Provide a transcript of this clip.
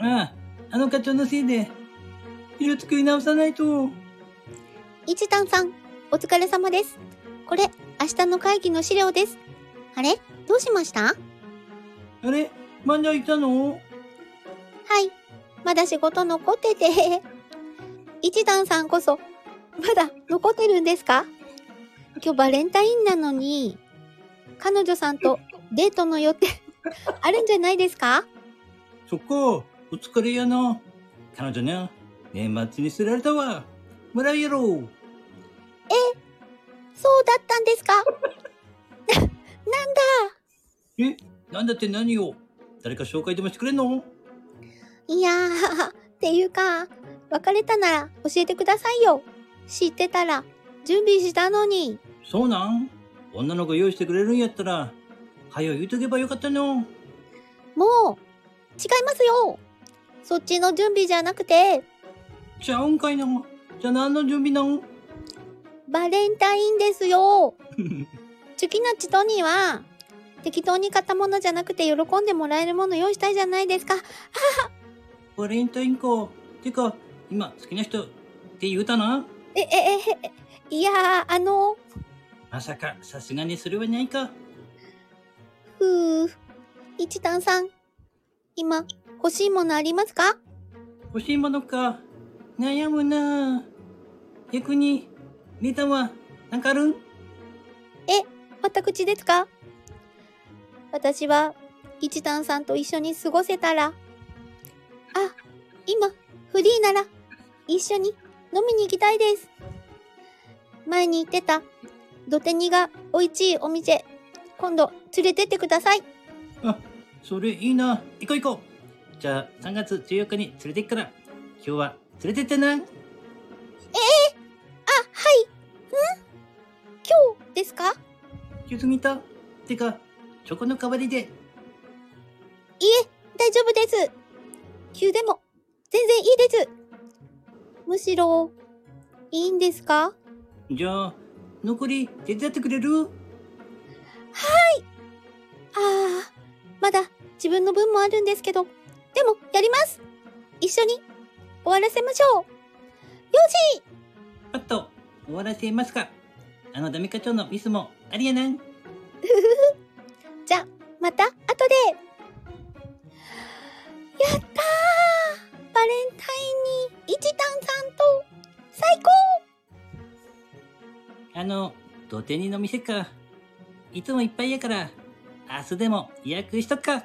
課長のせいで、色作り直さないと。一丹さん、お疲れ様です。これ、明日の会議の資料です。あれ？どうしました？はあれ？まだいたの？い。まだ仕事残ってて。一丹さんこそ、まだ残ってるんですか？今日バレンタインなのに、彼女さんとデートの予定あるんじゃないですか？そっか、お疲れやな。彼女ね、年末に捨てられたわ。もらうやろ。そうだったんですか？な、なんだ？え、なんだって何を？誰か紹介でもしてくれんの？いやー、っていうか、別れたなら教えてくださいよ。知ってたら、準備したのに。そうなん？女の子用意してくれるんやったら、はよ言うとけばよかったの。もう、違いますよ。そっちの準備じゃなくて、ちゃうんかいな。じゃあ何の準備なんバレンタインですよ。チュキナッチトニーは、適当に買ったものじゃなくて喜んでもらえるもの用意したいじゃないですか。バレンタインか。てか、今好きな人って言うたな。え、え、え、えいやー、あの、まさか、さすがにそれはないか。ふー、一丹さん、今、欲しいものありますか？欲しいものか。悩むな逆に、姉さんは、なんかあるん私ですか？私は、一丹さんと一緒に過ごせたら、あ、今、フリーなら、一緒に飲みに行きたいです。前に言ってた、土手煮が美味しいお店、今度連れてってください。あ、それいいな。行こう行こう。じゃあ、3月14日に連れて行くから、今日は連れてってな。あ、はい。ん？今日ですか？急すぎた。てか、チョコの代わりで、いえ、大丈夫です。急でも、全然いいです。むしろ、いいんですか？じゃあ、残り手伝ってくれる？ああ、まだ自分の分もあるんですけど、でもやります一緒に終わらせましょうよしパッと終わらせますか。あのダメ課長のミスもありやなん。じゃあ、また後でやったーバレンタインに一丹さんと最高あの、土手にの店か。いつもいっぱいやから、明日でも予約しとくか。